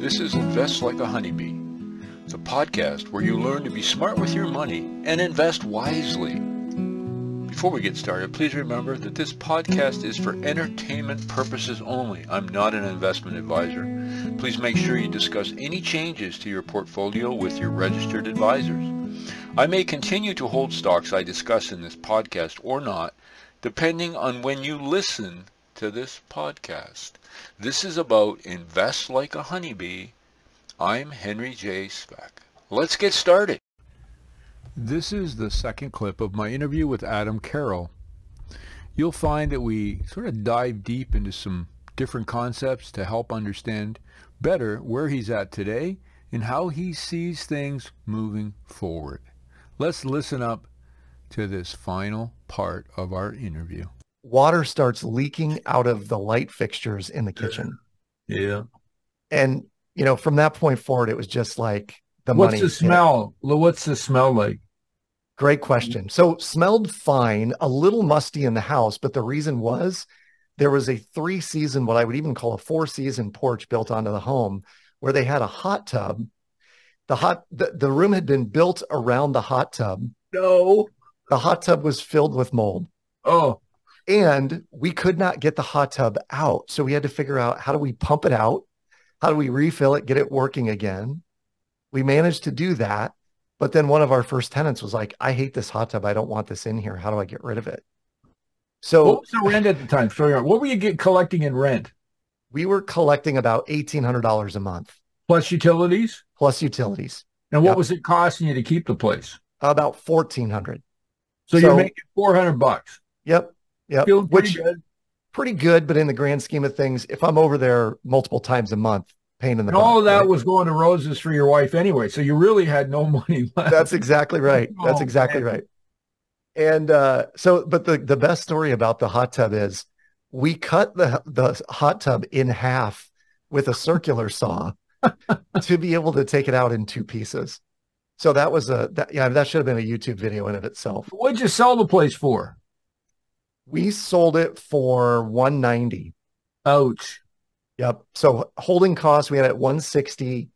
This is Invest Like a Honeybee, the podcast where you learn to be smart with your money and invest wisely. Before we get started, please remember that this podcast is for entertainment purposes only. I'm not an investment advisor. Please make sure you discuss any changes to your portfolio with your registered advisors. I may continue to hold stocks I discuss in this podcast or not, depending on when you listen to this podcast. This is about Invest Like a Honeybee. I'm Henry J. Svec. Let's get started. This is the second clip of my interview with Adam Carroll. You'll find that we sort of dive deep into some different concepts to help understand better where he's at today and how he sees things moving forward. Let's listen up to this final part of our interview. Water starts leaking out of the light fixtures in the kitchen. Yeah. And, you know, from that point forward, it was just like the What's money. the smell? What's the smell like? Great question. So smelled fine, a little musty in the house, but the reason was there was a three season, what I would even call a four season porch built onto the home where they had a hot tub. The hot, the, the room had been built around the hot tub. No. The hot tub was filled with mold Oh, and we could not get the hot tub out. So we had to figure out how do we pump it out? How do we refill it, get it working again? We managed to do that. But then one of our first tenants was like, I hate this hot tub. I don't want this in here. How do I get rid of it? So what was the rent at the time? Sorry, what were you get collecting in rent we were collecting about $1,800 a month plus utilities? plus utilities, And what Yep. was it costing you to keep the place? about 1400 So, you're making four hundred bucks. Yep. Pretty Which good. pretty good. But in the grand scheme of things, if I'm over there multiple times a month, pain in the And all of that right? was going to roses for your wife anyway. So you really had no money left. That's exactly right. That's Oh, exactly man. right. And uh, so, but the the best story about the hot tub is we cut the the hot tub in half with a circular saw to be able to take it out in two pieces. So that was a that, yeah that should have been a YouTube video in of itself. What'd you sell the place for? We sold it for 190. Ouch. Yep. So holding costs we had at 160.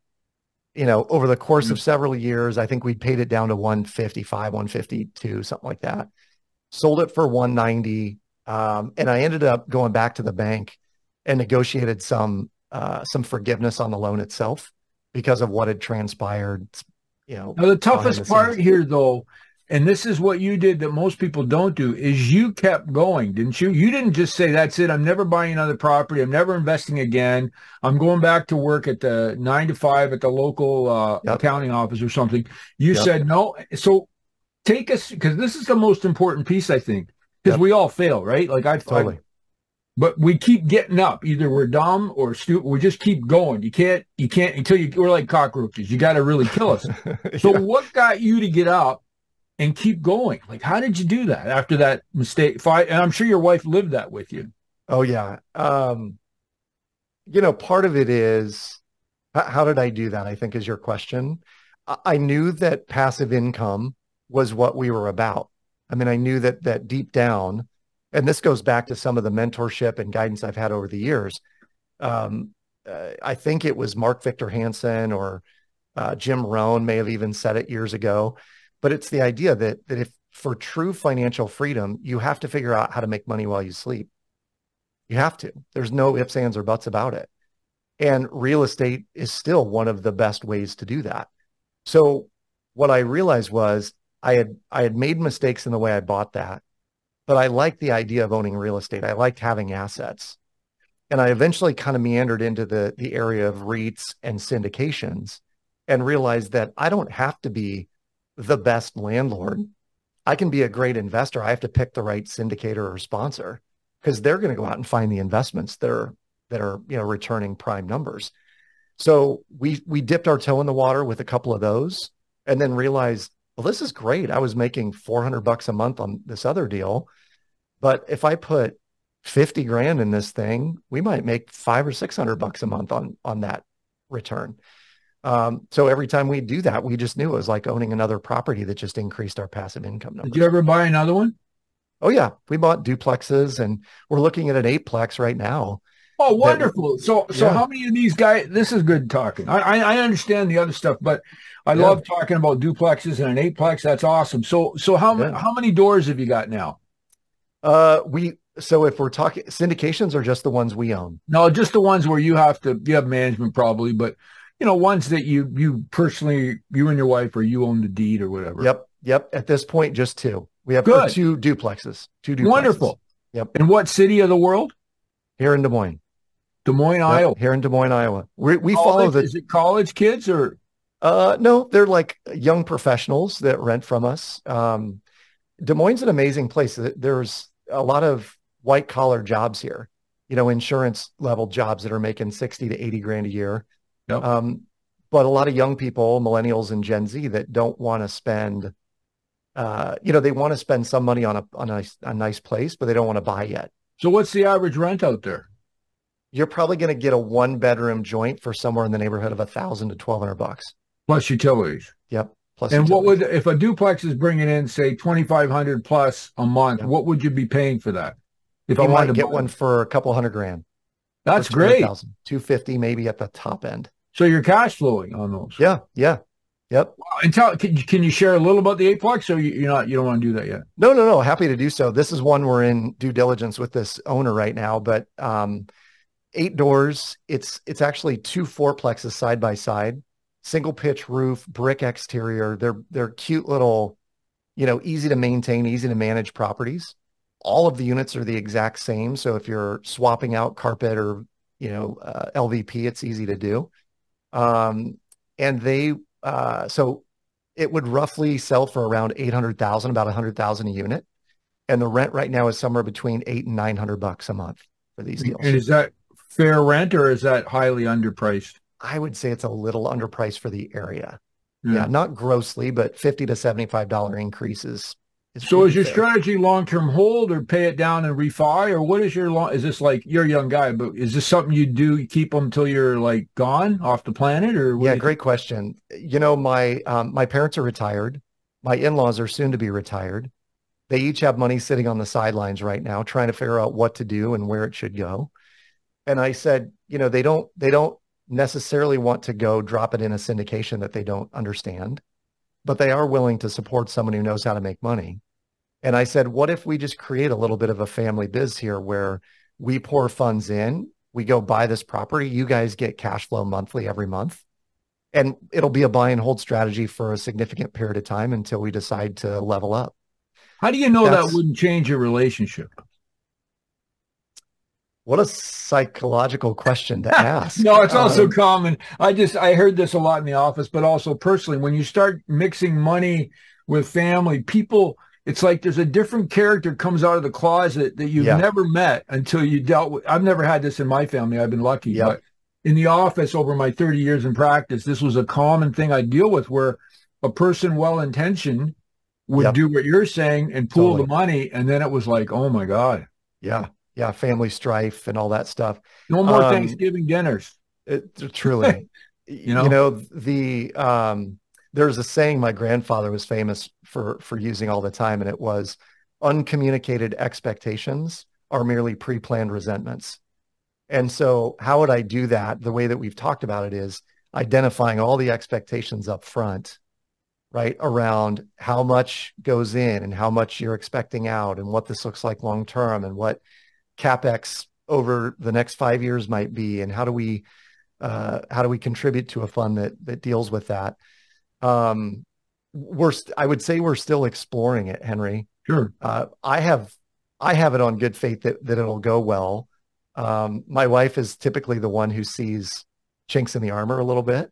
You know, over the course of several years, I think we paid it down to 155, 152, something like that. Sold it for 190, um, and I ended up going back to the bank and negotiated some uh, some forgiveness on the loan itself because of what had transpired. You know, Now the toughest part here though, and this is what you did that most people don't do, is you kept going, didn't you? You didn't just say, that's it, I'm never buying another property, I'm never investing again. I'm going back to work at the nine to five at the local uh, Yep. accounting office or something. You Yep. said no. So take us because this is the most important piece, I think. Because Yep. we all fail, right? Like I totally. but we keep getting up. Either we're dumb or stupid. We just keep going. You can't, you can't until you, we're like cockroaches. You got to really kill us. So Yeah. what got you to get up and keep going? Like, how did you do that after that mistake? And I'm sure your wife lived that with you. Oh yeah. Um, you know, part of it is how did I do that? I think is your question. I, I knew that passive income was what we were about. I mean, I knew that that deep down, and this goes back to some of the mentorship and guidance I've had over the years. Um, uh, I think it was Mark Victor Hansen or uh, Jim Rohn may have even said it years ago, but it's the idea that that if for true financial freedom, you have to figure out how to make money while you sleep. You have to. There's no ifs, ands, or buts about it. And real estate is still one of the best ways to do that. So what I realized was I had I had made mistakes in the way I bought that, but I liked the idea of owning real estate. I liked having assets. And I eventually kind of meandered into the the area of REITs and syndications and realized that I don't have to be the best landlord. Mm-hmm. I can be a great investor. I have to pick the right syndicator or sponsor because they're going to go out and find the investments that are that are you know returning prime numbers. So we we dipped our toe in the water with a couple of those, and then realized, well, this is great. I was making four hundred bucks a month on this other deal, but if I put fifty grand in this thing, we might make five or six hundred bucks a month on on that return. Um, so every time we do that, we just knew it was like owning another property that just increased our passive income number. Did you ever buy another one? Oh yeah, we bought duplexes and we're looking at an eightplex right now. Oh, wonderful. So, so Yeah. how many of these guys? This is good talking. I, I, I understand the other stuff, but I Yeah. love talking about duplexes and an eightplex. That's awesome. So, so how many Yeah. how many doors have you got now? Uh, we so if we're talking syndications are just the ones we own. No, just the ones where you have to you have management probably, but you know ones that you you personally you and your wife or you own the deed or whatever. Yep, yep. At this point, just two. We have Good. two duplexes. Two duplexes. Wonderful. Yep. In what city of the world? Here in Des Moines. Des Moines, Yep, Iowa. Here in Des Moines, Iowa. We we follow the Is it college kids or Uh, no, they're like young professionals that rent from us. Um, Des Moines is an amazing place. There's a lot of white collar jobs here, you know, insurance level jobs that are making 60 to 80 grand a year. Yep. Um, but a lot of young people, millennials and Gen Z that don't want to spend, uh, you know, they want to spend some money on a, on a, a nice place, but they don't want to buy yet. so? What's the average rent out there? You're probably going to get a one bedroom joint for somewhere in the neighborhood of a thousand to 1200 bucks. Plus utilities. Yep. Plus And what would if a duplex is bringing in say twenty five hundred plus a month? Yeah. What would you be paying for that? If I you wanted might to get one for a couple hundred grand. that's great. 200,000, 250 maybe at the top end. So you're cash flowing on those. Yeah, yeah. Yep. And tell can, you- can you share a little about the eightplex? Or you, you're not you don't want to do that yet? No, no, no. Happy to do so. This is one we're in due diligence with this owner right now, but um eight doors. It's it's actually two fourplexes side by side, single pitch roof, brick exterior. They're they're cute little, you know, easy to maintain, easy to manage properties. All of the units are the exact same. So if you're swapping out carpet or you know uh, LVP, it's easy to do. Um, and they uh, so it would roughly sell for around 800,000, about 100,000 a unit. And the rent right now is somewhere between eight and 900 bucks a month for these deals. And is that fair rent or is that highly underpriced? I would say it's a little underpriced for the area. Yeah. Yeah, not grossly, but 50 to $75 increases. So is your fair. strategy long term hold or pay it down and refi or what is your long? Is this like you're a young guy, but is this something you do? You keep them until you're like gone off the planet or what Yeah, great question. You know, my um, my parents are retired. My in-laws are soon to be retired. They each have money sitting on the sidelines right now, trying to figure out what to do and where it should go. And I said, you know, they don't they don't necessarily want to go drop it in a syndication that they don't understand, but they are willing to support someone who knows how to make money. And I said, what if we just create a little bit of a family biz here where we pour funds in, we go buy this property, you guys get cash flow monthly every month and it'll be a buy and hold strategy for a significant period of time until we decide to level up. How do you know that wouldn't change your relationship? What a psychological question to ask. No, it's also Um, common. I just I heard this a lot in the office, but also personally, when you start mixing money with family, people it's like there's a different character comes out of the closet that you've Yeah. never met until you dealt with. I've never had this in my family. I've been lucky, Yep. but in the office over my 30 years in practice, this was a common thing I deal with where a person well intentioned would Yep. do what you're saying and pool Totally. the money, and then it was like, oh my god, yeah, yeah, family strife and all that stuff. no more Um, Thanksgiving dinners. It, truly, You know? you know, the um, there's a saying my grandfather was famous for for using all the time, and it was uncommunicated expectations are merely pre-planned resentments. And so, how would I do that? The way that we've talked about it is identifying all the expectations up front, right? Around how much goes in and how much you're expecting out and what this looks like long term and what capex over the next five years might be and how do we uh, how do we contribute to a fund that that deals with that? Um, we're st- i would say we're still exploring it henry. Sure. uh, i have i have it on good faith that, that it'll go well. Um, my wife is typically the one who sees chinks in the armor a little bit.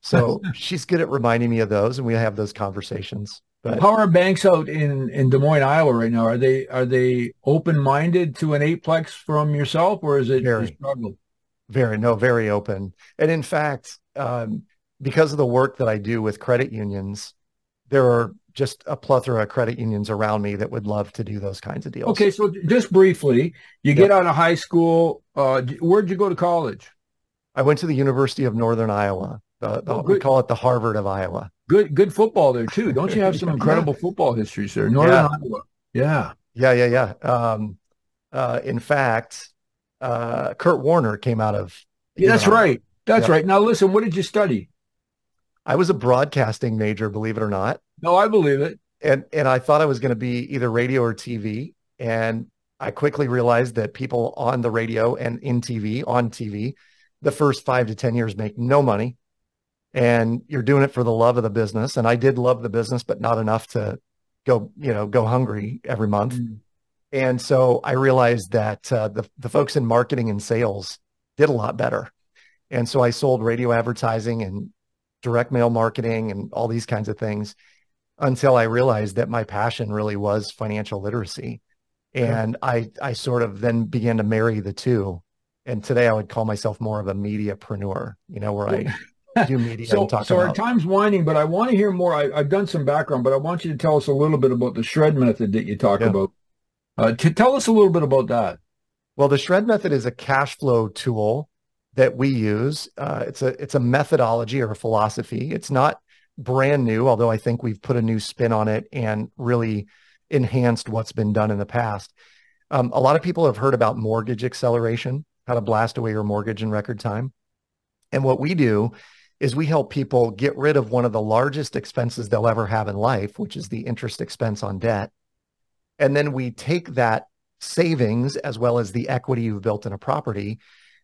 So she's good at reminding me of those and we have those conversations but How are banks out in, in Des Moines, Iowa right now? Are they are they open minded to an eightplex from yourself or is it Very. a struggle? Very, no, very open. And in fact, um, because of the work that I do with credit unions, there are just a plethora of credit unions around me that would love to do those kinds of deals. Okay, so just briefly, you get out of high school. Uh, where'd you go to college? I went to the University of Northern Iowa. The, the, Oh, we call it the Harvard of Iowa. Good good football there too. Don't you have some Yeah. incredible football histories there? Northern Yeah. Iowa. Yeah. Yeah, yeah, yeah. Um, uh, in fact, uh, Kurt Warner came out of. Yeah, that's right. That's Yeah. right. Now listen, what did you study? I was a broadcasting major, believe it or not. No, I believe it. and and I thought I was going to be either radio or TV, and I quickly realized that people on the radio and in TV on TV, the first five to ten years make no money, and you're doing it for the love of the business. And I did love the business, but not enough to go you know go hungry every month. Mm. And so I realized that uh, the the folks in marketing and sales did a lot better, and so I sold radio advertising and direct mail marketing and all these kinds of things until I realized that my passion really was financial literacy. And I, I sort of then began to marry the two. And today I would call myself more of a mediapreneur, you know, where I do media So, and talk so our time's winding, but I want to hear more. I, I've done some background, but I want you to tell us a little bit about the shred method that you talk Yeah. about. Uh, to tell us a little bit about that. Well, the shred method is a cash flow tool that we use. Uh, it's a it's a methodology or a philosophy. It's not brand new, although I think we've put a new spin on it and really enhanced what's been done in the past. Um, a lot of people have heard about mortgage acceleration, how to blast away your mortgage in record time. And what we do is we help people get rid of one of the largest expenses they'll ever have in life, which is the interest expense on debt. And then we take that savings as well as the equity you've built in a property.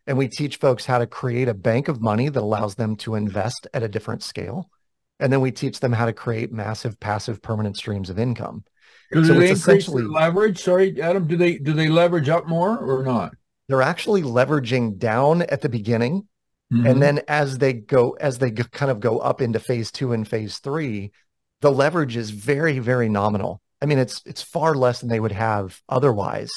And we teach folks how to create a bank of money that allows them to invest at a different scale. And then we teach them how to create massive passive permanent streams of income. Do So they increase their leverage? Sorry, Adam. Do they do they leverage up more or not? They're actually leveraging down at the beginning. Mhm. And then as they go, as they go, kind of go up into phase two and phase three, the leverage is very, very nominal. I mean, it's it's far less than they would have otherwise.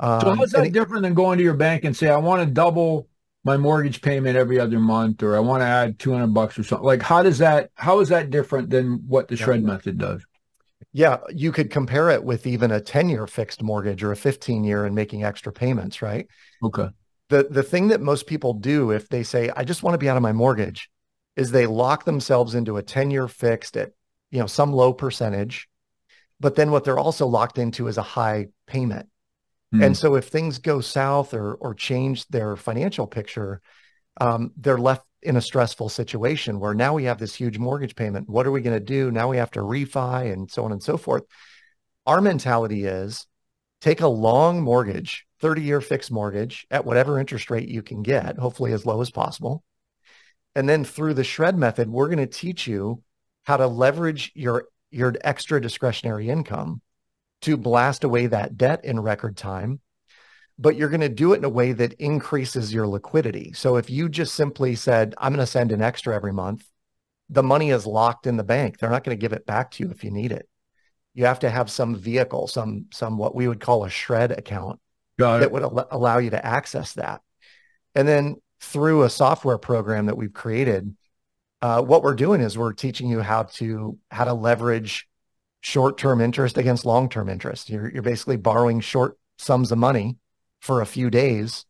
so Um, how's that it- different than going to your bank and say, I want to double my mortgage payment every other month, or I want to add 200 bucks or something? Like, how does that, how is that different than what the Yeah. shred method does? Yeah, you could compare it with even a 10-year fixed mortgage or a 15-year and making extra payments, right? Okay. The the thing that most people do if they say, I just want to be out of my mortgage, is they lock themselves into a 10-year fixed at, you know, some low percentage. But then what they're also locked into is a high payment. Hmm. And so if things go south or or change their financial picture, um, they're left in a stressful situation where now we have this huge mortgage payment. What are we going to do? Now we have to refi and so on and so forth. Our mentality is take a long mortgage, 30 year fixed mortgage at whatever interest rate you can get, hopefully as low as possible. And then through the shred method, we're going to teach you how to leverage your, your extra discretionary income to blast away that debt in record time. But you're going to do it in a way that increases your liquidity. So if you just simply said, I'm going to send an extra every month, the money is locked in the bank. They're not going to give it back to you if you need it. You have to have some vehicle, some some what we would call a shred account that would al- allow you to access that. And then through a software program that we've created, uh, what we're doing is we're teaching you how to how to leverage short-term interest against long-term interest. You're you're basically borrowing short sums of money for a few days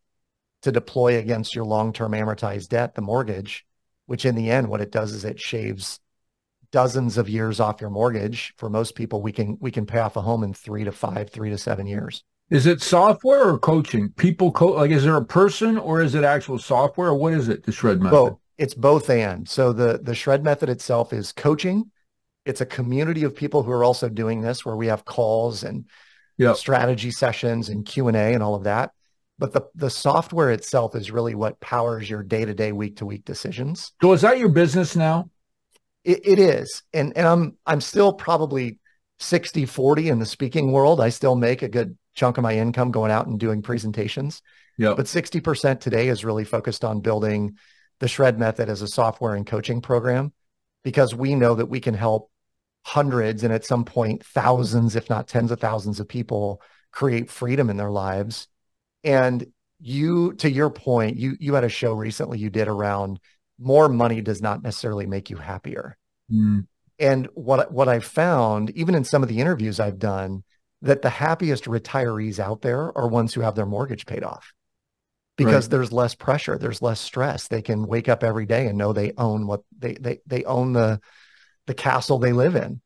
to deploy against your long-term amortized debt, the mortgage, which in the end, what it does is it shaves dozens of years off your mortgage. For most people, we can we can pay off a home in three to five, three to seven years. Is it software or coaching? People co- like is there a person or is it actual software or what is it? The shred method. Well, it's both and. So the the shred method itself is coaching. It's a community of people who are also doing this where we have calls and Yep. strategy sessions and Q&A and all of that. But the the software itself is really what powers your day-to-day, week-to-week decisions. So is that your business now? It, it is. And and I'm I'm still probably 60 40 in the speaking world. I still make a good chunk of my income going out and doing presentations. Yeah. But 60% today is really focused on building the Shred Method as a software and coaching program because we know that we can help hundreds and at some point thousands, if not tens of thousands of people create freedom in their lives. And you, to your point, you you had a show recently you did around more money does not necessarily make you happier. Mm. And what what I've found, even in some of the interviews I've done, that the happiest retirees out there are ones who have their mortgage paid off. Because Right. there's less pressure, there's less stress. They can wake up every day and know they own what they they they own the the castle they live in.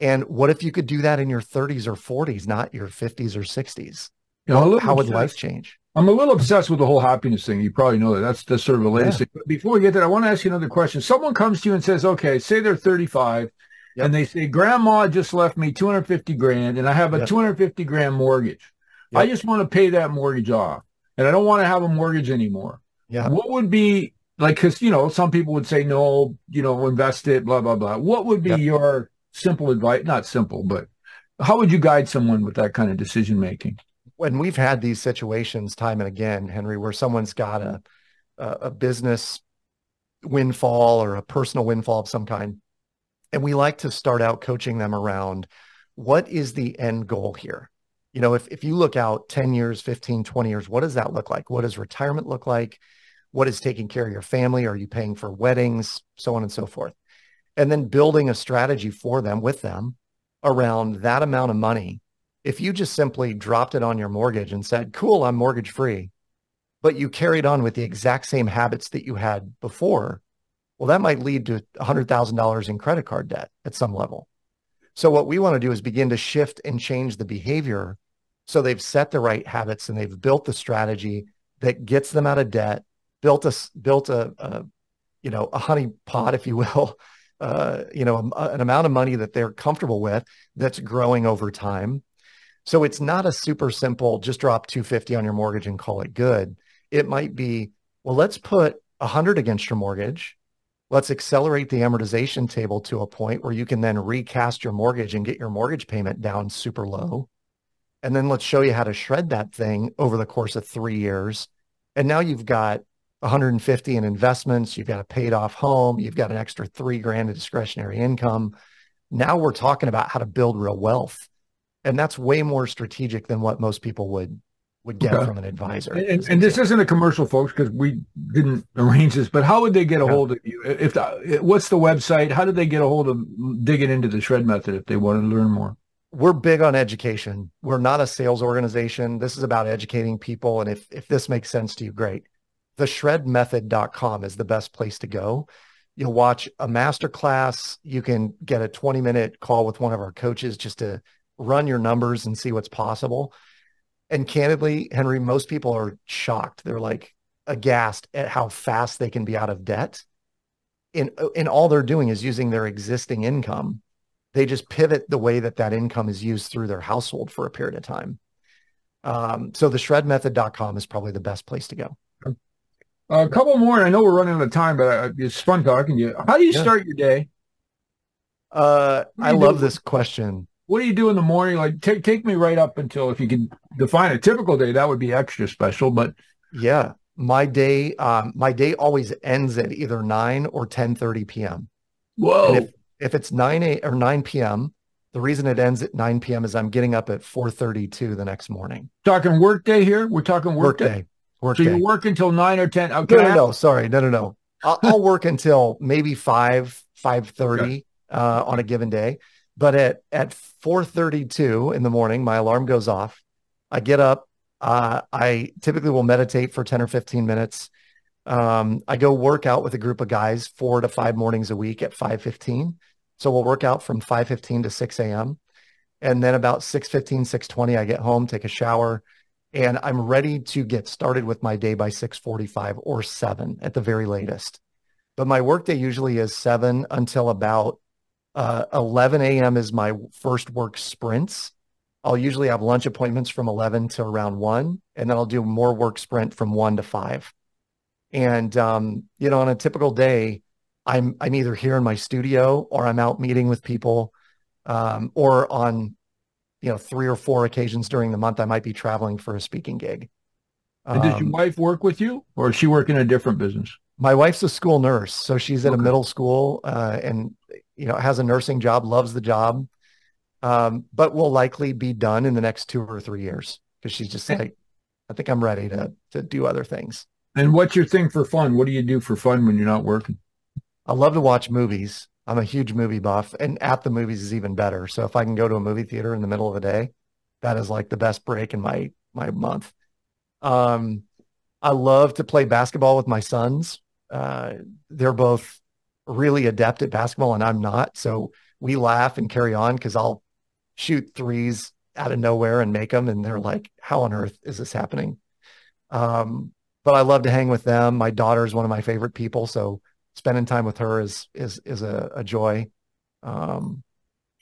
And what if you could do that in your 30s or 40s, not your 50s or 60s? You know, How- how would life change? I'm a little obsessed with the whole happiness thing. You probably know that. That's that's sort of the latest Yeah. thing. But before we get there, I want to ask you another question. Someone comes to you and says, "Okay, say they're 35, Yep. and they say, Grandma just left me 250 grand, and I have a Yep. 250 grand mortgage. I just want to pay that mortgage off, and I don't want to have a mortgage anymore. Yeah. What would be like? Because you know, some people would say, no, you know, invest it, blah blah blah. What would be Yep. your simple advice? Not simple, but how would you guide someone with that kind of decision making? When we've had these situations time and again, Henry, where someone's got a mm-hmm. a, a business windfall or a personal windfall of some kind, and we like to start out coaching them around what is the end goal here. You know, if if you look out 10 years, 15, 20 years, what does that look like? What does retirement look like? What is taking care of your family? Are you paying for weddings, so on and so forth? And then building a strategy for them with them around that amount of money if you just simply dropped it on your mortgage and said, cool, I'm mortgage free, but you carried on with the exact same habits that you had before, well, that might lead to $100,000 in credit card debt at some level. So what we want to do is begin to shift and change the behavior so they've set the right habits and they've built the strategy that gets them out of debt, built a built a, a you know a honey pot, if you will, uh, you know a, an amount of money that they're comfortable with that's growing over time so it's not a super simple just drop 250 on your mortgage and call it good. It might be, well, let's put 100 against your mortgage. Let's accelerate the amortization table to a point where you can then recast your mortgage and get your mortgage payment down super low. And then let's show you how to shred that thing over the course of 3 years. And now you've got 150 in investments, you've got a paid off home, you've got an extra 3 grand of discretionary income. Now we're talking about how to build real wealth and that's way more strategic than what most people would would get Okay. from an advisor. And, and this isn't a commercial, folks, because we didn't arrange this. But how would they get a Yeah. hold of you? If the, what's the website? How did they get a hold of digging into the shred method if they want to learn more? we're big on education. We're not a sales organization. This is about educating people. And if if this makes sense to you, great. The shredmethod.com is the best place to go. You'll watch a master class. You can get a 20 minute call with one of our coaches just to run your numbers and see what's possible. And candidly, Henry, most people are shocked. They're like aghast at how fast they can be out of debt. And, and all they're doing is using their existing income. They just pivot the way that that income is used through their household for a period of time. Um, so the shredmethod.com is probably the best place to go. a couple more, and I know we're running out of time, but uh, it's fun talking to you. How do you Yeah. start your day? Uh, do I love this question. What do you do in the morning? Like, take take me right up until if you can define a typical day, that would be extra special. But Yeah. My day, um, my day always ends at either 9 or 10:30 p.m. whoa, And if, if it's 9 a, or 9 p.m., the reason it ends at 9 p.m. is I'm getting up at 4:32 the next morning. talking work day here. We're talking work, Work day. day. Work So day. you work until nine or ten. Okay, No, no, no. Sorry. No, no, no. I'll, I'll work until maybe 5, 5.30 uh, on a given day. But at, at 4.32 in the morning, my alarm goes off. I get up. Uh, I typically will meditate for 10 or 15 minutes. Um, I go work out with a group of guys four to five mornings a week at 5.15. So we'll work out from 5.15 to 6 a.m. And then about 6.15, 6.20, I get home, take a shower, and I'm ready to get started with my day by 6:45 or 7 at the very latest. But my workday usually is 7 until about uh, 11 a.m. is my first work sprints. I'll usually have lunch appointments from 11 to around 1, and then I'll do more work sprint from 1 to 5. And um, you know, on a typical day, I'm I'm either here in my studio or I'm out meeting with people, um, or on you know three or four occasions during the month I might be traveling for a speaking gig. And does your Um, wife work with you, or is she working in a different business? my wife's a school nurse, so she's at Okay. a middle school uh, and you know has a nursing job, loves the job, um, but will likely be done in the next two or three years because she's just like, I think I'm ready to to do other things. And what's your thing for fun? What do you do for fun when you're not working? I love to watch movies. I'm a huge movie buff, and at the movies is even better. So if I can go to a movie theater in the middle of the day, that is like the best break in my my month. Um, I love to play basketball with my sons. Uh, they're both really adept at basketball, and I'm not. So we laugh and carry on because I'll shoot threes out of nowhere and make them, and they're like, "How on earth is this happening?" Um, but I love to hang with them. My daughter is one of my favorite people, so spending time with her is is is a, a joy. Um,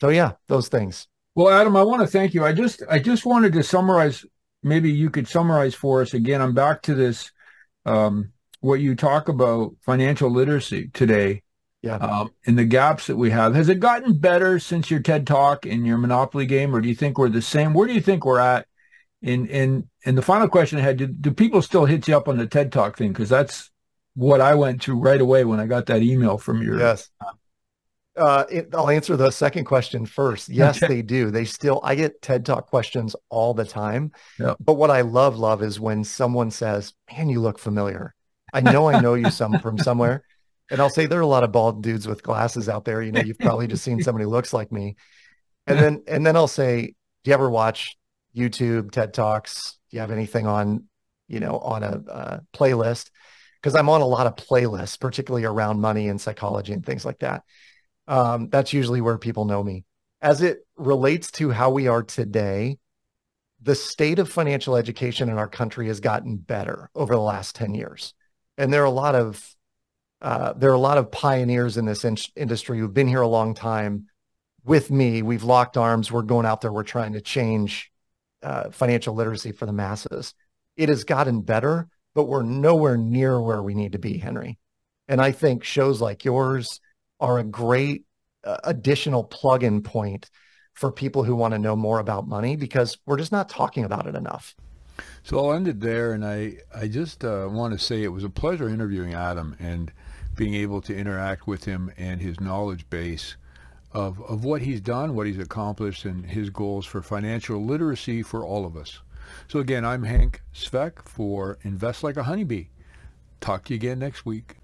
so yeah, those things. Well, Adam, I want to thank you. I just I just wanted to summarize. Maybe you could summarize for us again. I'm back to this. Um, what you talk about financial literacy today. Yeah. Um, and the gaps that we have. Has it gotten better since your TED Talk and your Monopoly game, or do you think we're the same? Where do you think we're at? And and and the final question I had: Do, do people still hit you up on the TED Talk thing? Because that's what I went to right away when I got that email from your. Yes. Uh, it, I'll answer the second question first. Yes, they do. They still, I get TED Talk questions all the time. Yep. But what I love, love is when someone says, man, you look familiar. I know I know you some from somewhere. And I'll say there are a lot of bald dudes with glasses out there. You know, you've probably just seen somebody who looks like me. And then, and then I'll say, do you ever watch YouTube, TED Talks? Do you have anything on, you know, on a uh, playlist? Because I'm on a lot of playlists, particularly around money and psychology and things like that. Um, that's usually where people know me. As it relates to how we are today, the state of financial education in our country has gotten better over the last 10 years. And there are a lot of uh, there are a lot of pioneers in this in- industry who've been here a long time with me. We've locked arms. We're going out there. We're trying to change uh, financial literacy for the masses. It has gotten better, but we're nowhere near where we need to be, Henry. And I think shows like yours are a great uh, additional plug-in point for people who want to know more about money because we're just not talking about it enough. So I'll end it there, and I I just uh, want to say it was a pleasure interviewing Adam and being able to interact with him and his knowledge base of of what he's done, what he's accomplished, and his goals for financial literacy for all of us. So again, I'm Hank Svec for Invest Like a Honeybee. Talk to you again next week.